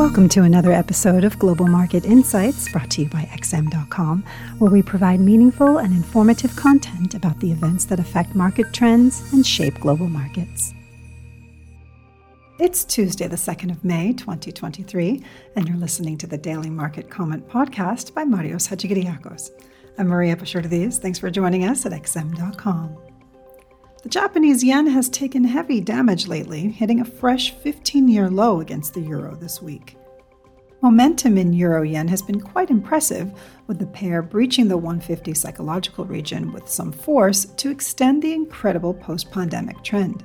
Welcome to another episode of Global Market Insights brought to you by XM.com, where we provide meaningful and informative content about the events that affect market trends and shape global markets. It's Tuesday, the 2nd of May, 2023, and you're listening to the Daily Market Comment podcast by Marios Hadjikyriacos. I'm Maria Pachordiz. Thanks for joining us at XM.com. The Japanese yen has taken heavy damage lately, hitting a fresh 15 year low against the euro this week. Momentum in euro yen has been quite impressive, with the pair breaching the 150 psychological region with some force to extend the incredible post pandemic trend.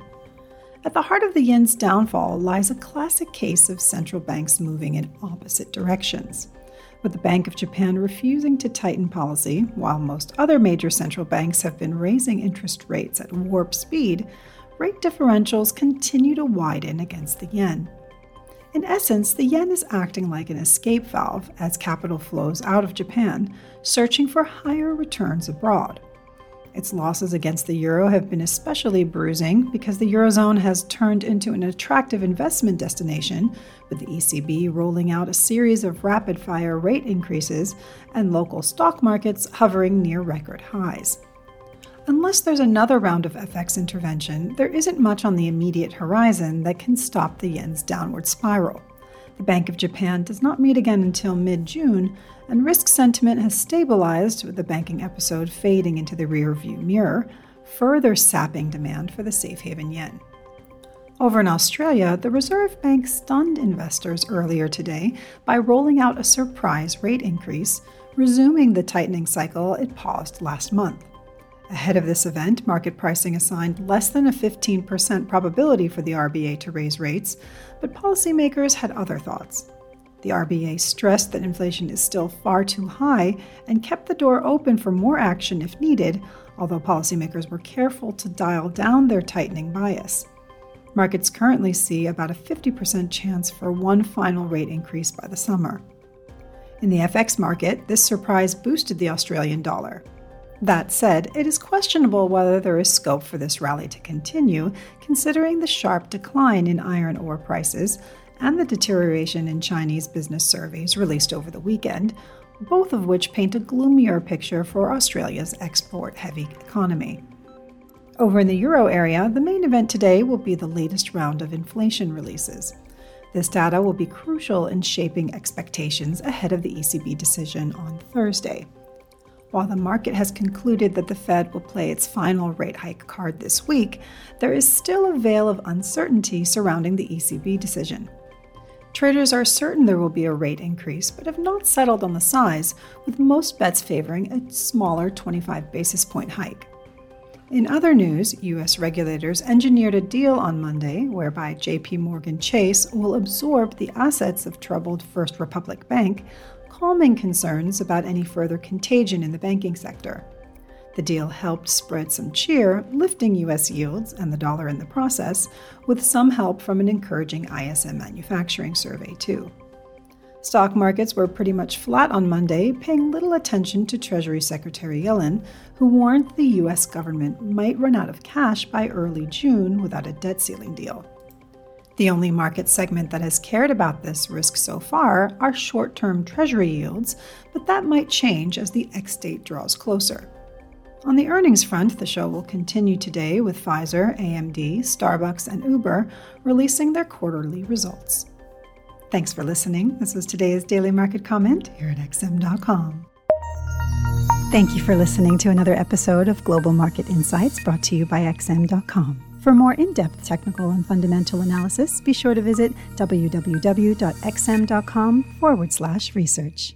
At the heart of the yen's downfall lies a classic case of central banks moving in opposite directions with the Bank of Japan refusing to tighten policy, while most other major central banks have been raising interest rates at warp speed, rate differentials continue to widen against the yen. In essence, the yen is acting like an escape valve as capital flows out of Japan, searching for higher returns abroad. Its losses against the euro have been especially bruising because the eurozone has turned into an attractive investment destination, with the ECB rolling out a series of rapid fire rate increases and local stock markets hovering near record highs. Unless there's another round of FX intervention, there isn't much on the immediate horizon that can stop the yen's downward spiral. The Bank of Japan does not meet again until mid June, and risk sentiment has stabilized with the banking episode fading into the rearview mirror, further sapping demand for the safe haven yen. Over in Australia, the Reserve Bank stunned investors earlier today by rolling out a surprise rate increase, resuming the tightening cycle it paused last month. Ahead of this event, market pricing assigned less than a 15% probability for the RBA to raise rates, but policymakers had other thoughts. The RBA stressed that inflation is still far too high and kept the door open for more action if needed, although policymakers were careful to dial down their tightening bias. Markets currently see about a 50% chance for one final rate increase by the summer. In the FX market, this surprise boosted the Australian dollar. That said, it is questionable whether there is scope for this rally to continue, considering the sharp decline in iron ore prices and the deterioration in Chinese business surveys released over the weekend, both of which paint a gloomier picture for Australia's export heavy economy. Over in the euro area, the main event today will be the latest round of inflation releases. This data will be crucial in shaping expectations ahead of the ECB decision on Thursday. While the market has concluded that the Fed will play its final rate hike card this week, there is still a veil of uncertainty surrounding the ECB decision. Traders are certain there will be a rate increase, but have not settled on the size, with most bets favoring a smaller 25 basis point hike. In other news, U.S. regulators engineered a deal on Monday whereby JP Morgan Chase will absorb the assets of troubled First Republic Bank calming concerns about any further contagion in the banking sector. The deal helped spread some cheer, lifting U.S. yields and the dollar in the process, with some help from an encouraging ISM manufacturing survey, too. Stock markets were pretty much flat on Monday, paying little attention to Treasury Secretary Yellen, who warned the U.S. government might run out of cash by early June without a debt ceiling deal. The only market segment that has cared about this risk so far are short term Treasury yields, but that might change as the X date draws closer. On the earnings front, the show will continue today with Pfizer, AMD, Starbucks, and Uber releasing their quarterly results. Thanks for listening. This was today's Daily Market Comment here at XM.com. Thank you for listening to another episode of Global Market Insights brought to you by XM.com. For more in depth technical and fundamental analysis, be sure to visit www.xm.com forward slash research.